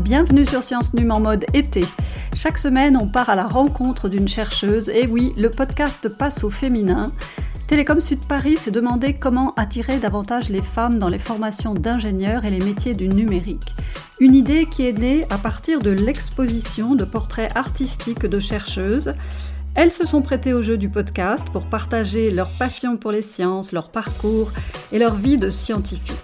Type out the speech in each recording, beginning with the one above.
Bienvenue sur Science Num en mode été. Chaque semaine, on part à la rencontre d'une chercheuse. Et oui, le podcast passe au féminin. Télécom Sud Paris s'est demandé comment attirer davantage les femmes dans les formations d'ingénieurs et les métiers du numérique. Une idée qui est née à partir de l'exposition de portraits artistiques de chercheuses. Elles se sont prêtées au jeu du podcast pour partager leur passion pour les sciences, leur parcours et leur vie de scientifique.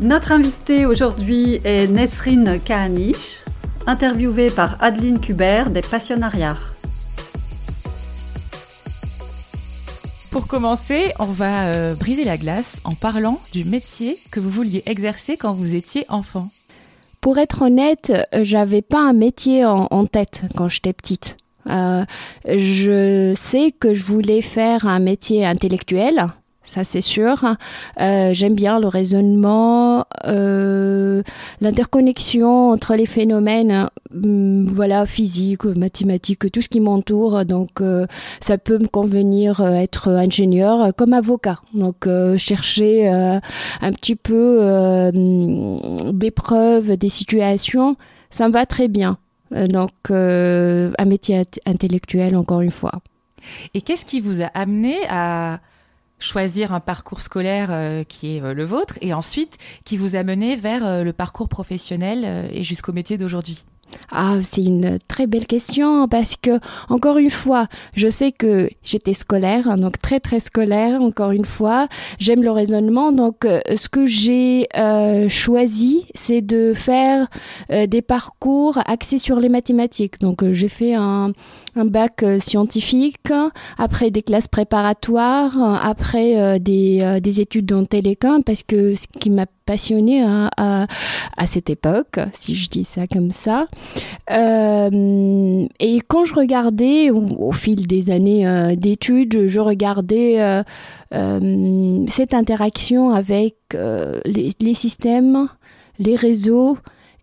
Notre invitée aujourd'hui est Nesrine Kahanish, interviewée par Adeline Kubert des Passionnariats. Pour commencer, on va euh, briser la glace en parlant du métier que vous vouliez exercer quand vous étiez enfant. Pour être honnête, j'avais pas un métier en, en tête quand j'étais petite. Euh, je sais que je voulais faire un métier intellectuel, ça c'est sûr. Euh, J'aime bien le raisonnement, euh, l'interconnexion entre les phénomènes, hum, voilà, physique, mathématiques, tout ce qui m'entoure. Donc euh, ça peut me convenir être ingénieur comme avocat. Donc chercher un petit peu des preuves, des situations, ça me va très bien. Donc un métier intellectuel encore une fois. Et qu'est-ce qui vous a amené à choisir un parcours scolaire euh, qui est euh, le vôtre et ensuite qui vous a mené vers euh, le parcours professionnel et jusqu'au métier d'aujourd'hui ah, c'est une très belle question parce que, encore une fois, je sais que j'étais scolaire, hein, donc très très scolaire, encore une fois. J'aime le raisonnement, donc ce que j'ai choisi, c'est de faire des parcours axés sur les mathématiques. Donc j'ai fait un, un bac scientifique, après des classes préparatoires, après des, des études dans télécom, parce que ce qui m'a passionné à, à, à, cette époque, si je dis ça comme ça. Euh, et quand je regardais, au, fil des années euh, d'études, je regardais euh, euh cette interaction avec euh, les, systèmes, les réseaux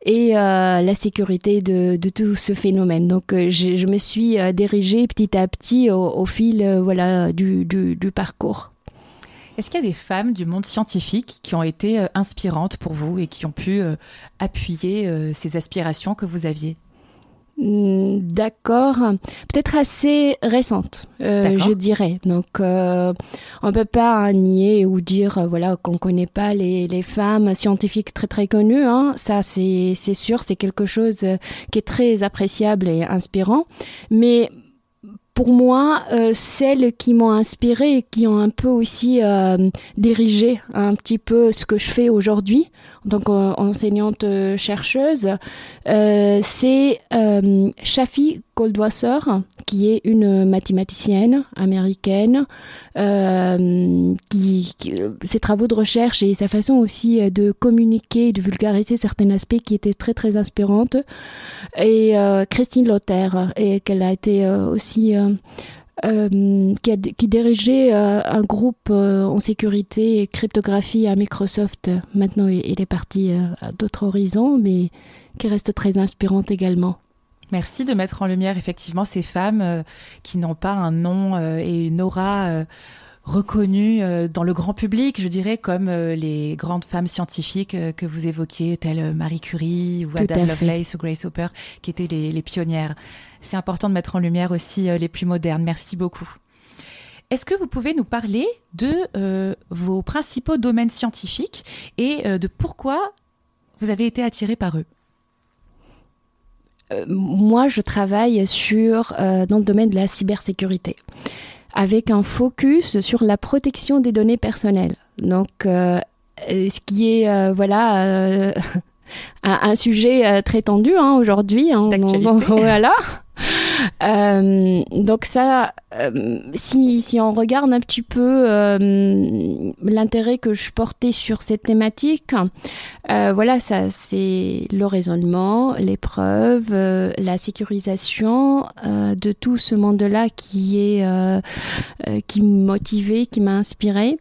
et la sécurité de, de, tout ce phénomène. Donc je, je, me suis dirigée petit à petit au, fil voilà, du, du, du parcours. Est-ce qu'il y a des femmes du monde scientifique qui ont été euh, inspirantes pour vous et qui ont pu euh, appuyer euh, ces aspirations que vous aviez? D'accord, peut-être assez récente, euh, je dirais. Donc, euh, on peut pas nier ou dire euh, voilà qu'on connaît pas les, les, femmes scientifiques très très connues. Hein. Ça, c'est sûr, c'est quelque chose qui est très appréciable et inspirant. Mais pour moi, euh, celles qui m'ont inspiré et qui ont un peu aussi euh, dirigé un petit peu ce que je fais aujourd'hui, donc euh, enseignante chercheuse, euh, c'est euh, Shafi Goldwasser, qui est une mathématicienne américaine, euh, qui, ses travaux de recherche et sa façon aussi de communiquer, de vulgariser certains aspects qui étaient très très inspirantes, et euh, Christine Lothaire, et qu'elle a été euh, aussi euh, euh, qui, dirigeait euh, un groupe euh, en sécurité et cryptographie à Microsoft. Maintenant, il, il est parti euh, à d'autres horizons, mais qui reste très inspirante également. Merci de mettre en lumière effectivement ces femmes euh, qui n'ont pas un nom euh, et une aura euh, reconnue euh, dans le grand public, je dirais, comme les grandes femmes scientifiques que vous évoquiez, telles Marie Curie ou Tout Ada Lovelace ou Grace Hopper, qui étaient les, les pionnières. C'est important de mettre en lumière aussi les plus modernes. Merci beaucoup. Est-ce que vous pouvez nous parler de euh, vos principaux domaines scientifiques et euh, de pourquoi vous avez été attiré par eux? Moi, je travaille sur euh, dans le domaine de la cybersécurité avec un focus sur la protection des données personnelles. Donc, euh, ce qui est euh, voilà euh, un, un sujet euh, très tendu hein, aujourd'hui. Hein, voilà. Euh, donc ça, euh, si, si on regarde un petit peu euh, l'intérêt que je portais sur cette thématique, euh, voilà, ça c'est le raisonnement, les preuves, la sécurisation de tout ce monde-là qui est qui m'a motivé, qui m'a inspiré.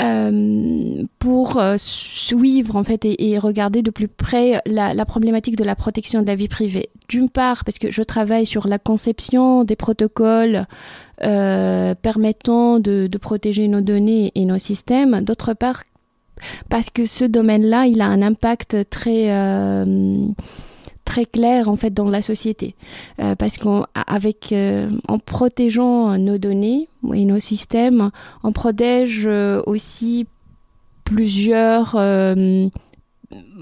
Euh, pour euh, suivre en fait et, regarder de plus près la, la problématique de la protection de la vie privée. D'une part parce que je travaille sur la conception des protocoles euh, permettant de, de protéger nos données et nos systèmes. D'autre part parce que ce domaine-là, il a un impact très très clair en fait dans la société parce qu'avec en protégeant nos données et nos systèmes on protège aussi plusieurs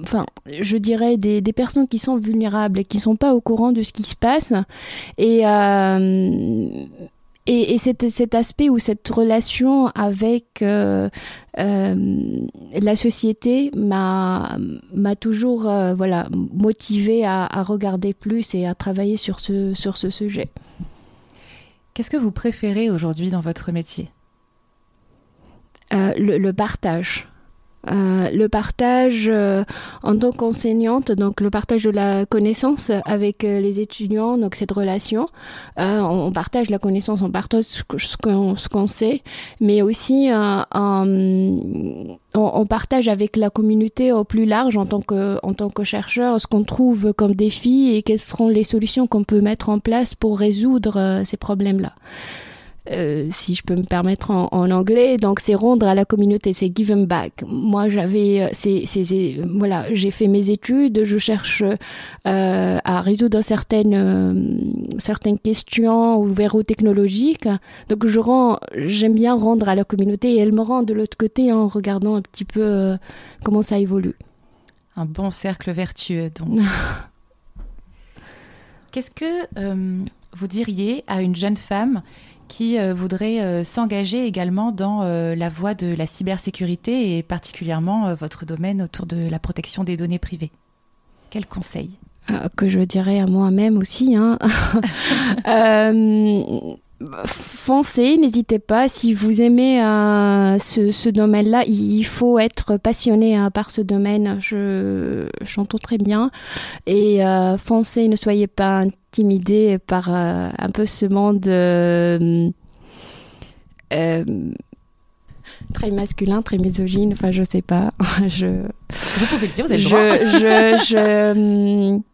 enfin, je dirais des, des, personnes qui sont vulnérables et qui sont pas au courant de ce qui se passe. Et, euh, et, et cet, aspect ou cette relation avec euh, euh, la société m'a m'a toujours euh, voilà motivé à, à, regarder plus et à travailler sur ce sur ce sujet. Qu'est-ce que vous préférez aujourd'hui dans votre métier? Le, le, partage. Euh, le partage euh, en tant qu'enseignante, donc le partage de la connaissance avec euh, les étudiants, donc cette relation. On, partage la connaissance, on partage ce qu'on qu sait, mais aussi on, on, partage avec la communauté au plus large en tant que, en tant que chercheur ce qu'on trouve comme défi et quelles seront les solutions qu'on peut mettre en place pour résoudre ces problèmes-là. Euh, si je peux me permettre en, anglais. Donc, c'est rendre à la communauté, c'est give them back. Moi, j'avais, euh, c'est, voilà, j'ai fait mes études, je cherche euh, à résoudre certaines, certaines questions ou verrous technologiques. Donc, je rends, j'aime bien rendre à la communauté et elle me rend de l'autre côté en regardant un petit peu comment ça évolue. Un bon cercle vertueux, donc. Qu'est-ce que vous diriez à une jeune femme qui euh, voudrait euh, s'engager également dans euh, la voie de la cybersécurité et particulièrement votre domaine autour de la protection des données privées. Quel conseil? Que je dirais à moi-même aussi. Hein. foncez, n'hésitez pas. Si vous aimez ce, domaine-là, il faut être passionné hein, par ce domaine. Je j'entends très bien. Et foncez, ne soyez pas intimidée par euh, un peu ce monde euh, euh, très masculin, très misogyne. Enfin, je sais pas. je, vous pouvez le dire, vous avez le je, je,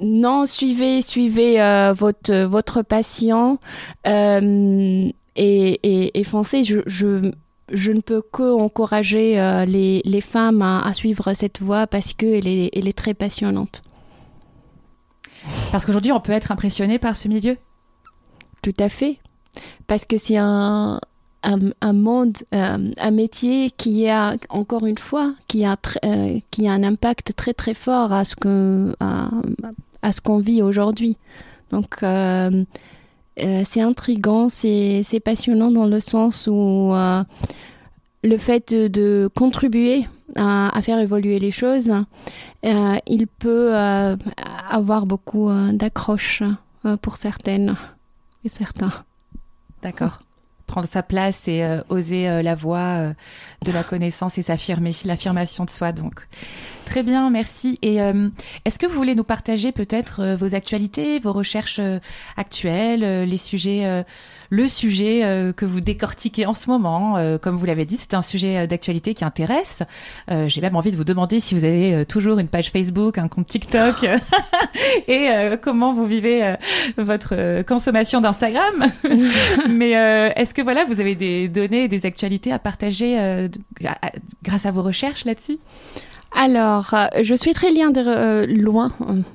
non, suivez, suivez votre, votre patient et, et, et, foncez. Je, je, je, ne peux que encourager les, les, femmes à, à, suivre cette voie parce qu'elle est, elle est très passionnante. Parce qu'aujourd'hui, on peut être impressionné par ce milieu? Tout à fait. Parce que c'est un, un, monde, euh, un métier qui a, encore une fois, qui a, euh, qui a un impact très très fort à ce que à, ce qu'on vit aujourd'hui. Donc euh, c'est intrigant, c'est passionnant dans le sens où le fait de, contribuer à, faire évoluer les choses, il peut avoir beaucoup d'accroches pour certaines et certains. D'accord. Prendre sa place et oser la voie de la connaissance et s'affirmer, l'affirmation de soi. Donc, très bien, merci. Et est-ce que vous voulez nous partager peut-être vos actualités, vos recherches actuelles, les sujets le sujet euh, que vous décortiquez en ce moment. Euh, comme vous l'avez dit, c'est un sujet euh, d'actualité qui intéresse. J'ai même envie de vous demander si vous avez toujours une page Facebook, un compte TikTok et comment vous vivez votre consommation d'Instagram. Mais est-ce que voilà, vous avez des données des actualités à partager grâce à vos recherches là-dessus? Alors, je suis très loin loin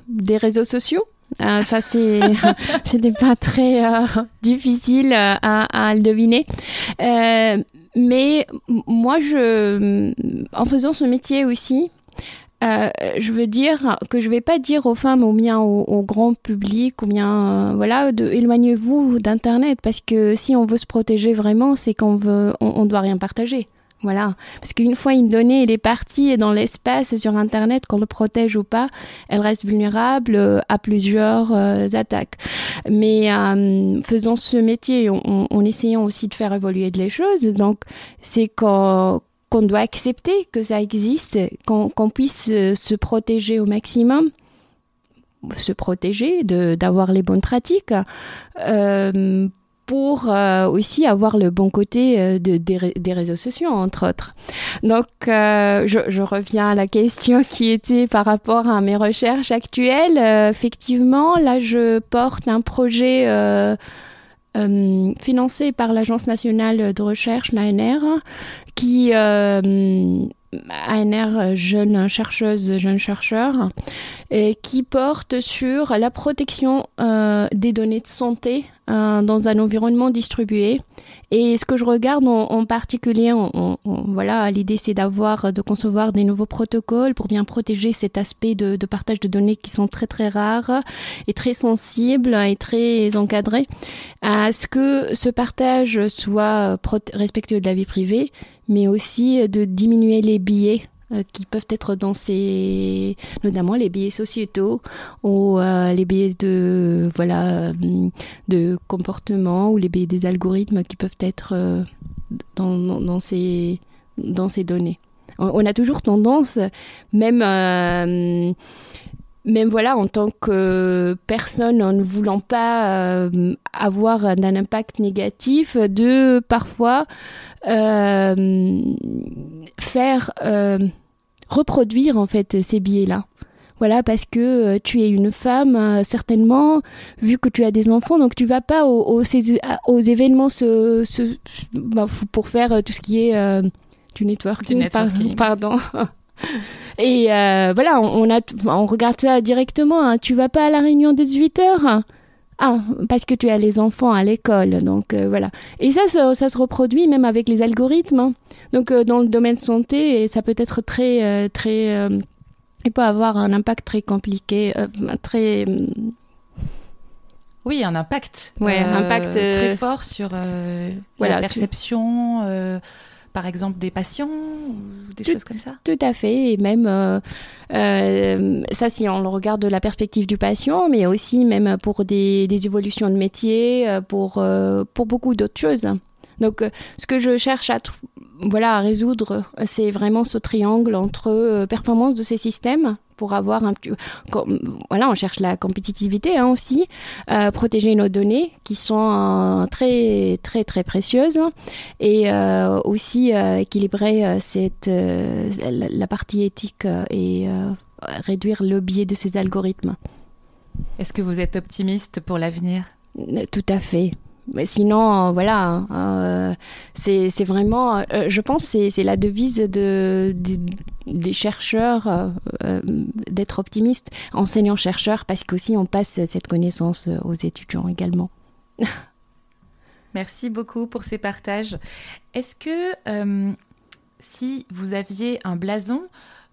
des réseaux sociaux. Euh, ça, c'est, c'était pas très euh, difficile euh, à, le deviner. mais moi, je, en faisant ce métier aussi, euh, je veux dire que je vais pas dire aux femmes ou bien au, grand public ou bien voilà de éloignez-vous d'internet parce que si on veut se protéger vraiment c'est qu'on veut on doit rien partager voilà. Parce qu'une fois une donnée, elle est partie et dans l'espace sur Internet, qu'on le protège ou pas, elle reste vulnérable euh, à plusieurs euh, attaques. Mais euh, faisant ce métier, en essayant aussi de faire évoluer les choses, donc c'est qu'on doit accepter que ça existe, qu'on puisse se protéger au maximum se protéger, d'avoir les bonnes pratiques, euh, pour euh, aussi avoir le bon côté euh, de, des, réseaux sociaux, entre autres. Donc, euh, je, je, reviens à la question qui était par rapport à mes recherches actuelles. effectivement, là, je porte un projet financé par l'Agence nationale de recherche, l'ANR, qui ANR jeune chercheuse, jeune chercheur, et qui porte sur la protection euh, des données de santé euh, dans un environnement distribué. Et ce que je regarde en, particulier, voilà, l'idée c'est d'avoir, de concevoir des nouveaux protocoles pour bien protéger cet aspect de, partage de données qui sont très très rares et très sensibles et très encadrés, à ce que ce partage soit respectueux de la vie privée, mais aussi de diminuer les euh, qui peuvent être dans ces notamment les biais sociétaux ou euh, les biais de voilà de comportement ou les biais des algorithmes qui peuvent être euh, dans, ces dans ces données. On, a toujours tendance même même voilà, en tant que personne, en ne voulant pas avoir un impact négatif, de parfois faire reproduire en fait ces billets-là. Voilà, parce que euh, tu es une femme, euh, certainement, vu que tu as des enfants, donc tu vas pas aux, aux, événements bah, pour faire euh, tout ce qui est du networking, pardon. Et voilà, on, a, on regarde ça directement. Hein. Tu vas pas à la réunion de 18 heures? Ah, parce que tu as les enfants à l'école, donc voilà. Et ça, ça, ça, se reproduit même avec les algorithmes. Hein. Donc euh, dans le domaine santé, ça peut être très euh, très euh, il peut avoir un impact très compliqué, très oui, un impact. Ouais, impact très fort sur la perception. Par exemple, des patients ou des choses comme ça? Tout à fait, et même ça si on le regarde de la perspective du patient, mais aussi même pour des, des évolutions de métier, pour, pour beaucoup d'autres choses. Donc ce que je cherche à, voilà, à résoudre, c'est vraiment ce triangle entre euh, performance de ces systèmes pour avoir un voilà on cherche la compétitivité hein, aussi euh, protéger nos données qui sont euh, très très très précieuses et aussi équilibrer cette la, partie éthique et réduire le biais de ces algorithmes. Est-ce que vous êtes optimiste pour l'avenir? Tout à fait. Mais sinon, euh, voilà, hein, euh, c'est vraiment, euh, je pense, c'est la devise de, des chercheurs d'être optimistes, enseignants-chercheurs, parce qu'aussi on passe cette connaissance aux étudiants également. Merci beaucoup pour ces partages. Est-ce que si vous aviez un blason,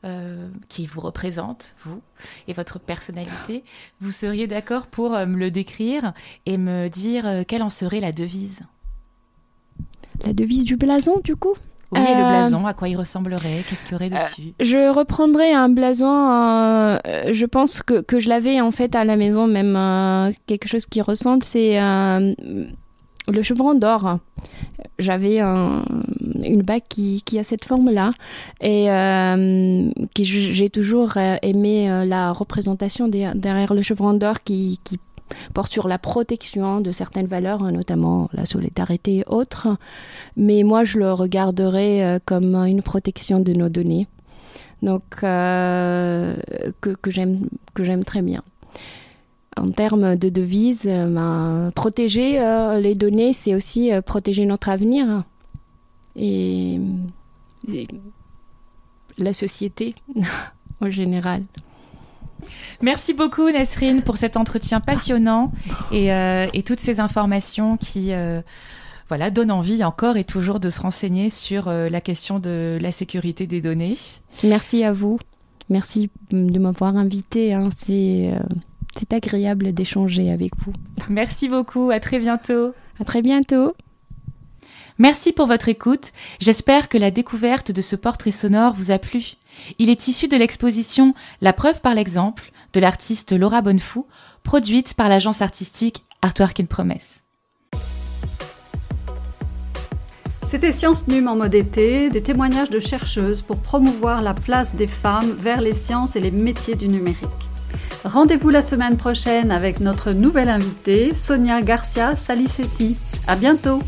euh, qui vous représente, vous et votre personnalité, vous seriez d'accord pour euh, me le décrire et me dire euh, quelle en serait la devise? La devise du blason, du coup? Oui, le blason, à quoi il ressemblerait Qu'est-ce qu'il y aurait dessus? Je reprendrai un blason, je pense que, que je l'avais en fait à la maison, même quelque chose qui ressemble, c'est le chevron d'or. J'avais une bague qui, a cette forme-là et euh, j'ai toujours euh, aimé euh, la représentation derrière le chevron d'or qui, porte sur la protection de certaines valeurs, notamment la solidarité et autres. Mais moi, je le regarderais comme une protection de nos données. Donc, que j'aime très bien en termes de devises, euh, ben, protéger euh, les données, c'est aussi euh, protéger notre avenir et, la société en général. Merci beaucoup Nesrine pour cet entretien passionnant et, toutes ces informations qui voilà, donnent envie encore et toujours de se renseigner sur la question de la sécurité des données. Merci à vous. Merci de m'avoir invité. Hein. C'est c'est agréable d'échanger avec vous. Merci beaucoup, à très bientôt. À très bientôt. Merci pour votre écoute. J'espère que la découverte de ce portrait sonore vous a plu. Il est issu de l'exposition La preuve par l'exemple de l'artiste Laura Bonnefou, produite par l'agence artistique Artwork in Promesse. C'était Science Num en mode été, des témoignages de chercheuses pour promouvoir la place des femmes vers les sciences et les métiers du numérique. Rendez-vous la semaine prochaine avec notre nouvelle invitée, Sonia Garcia Salicetti. À bientôt!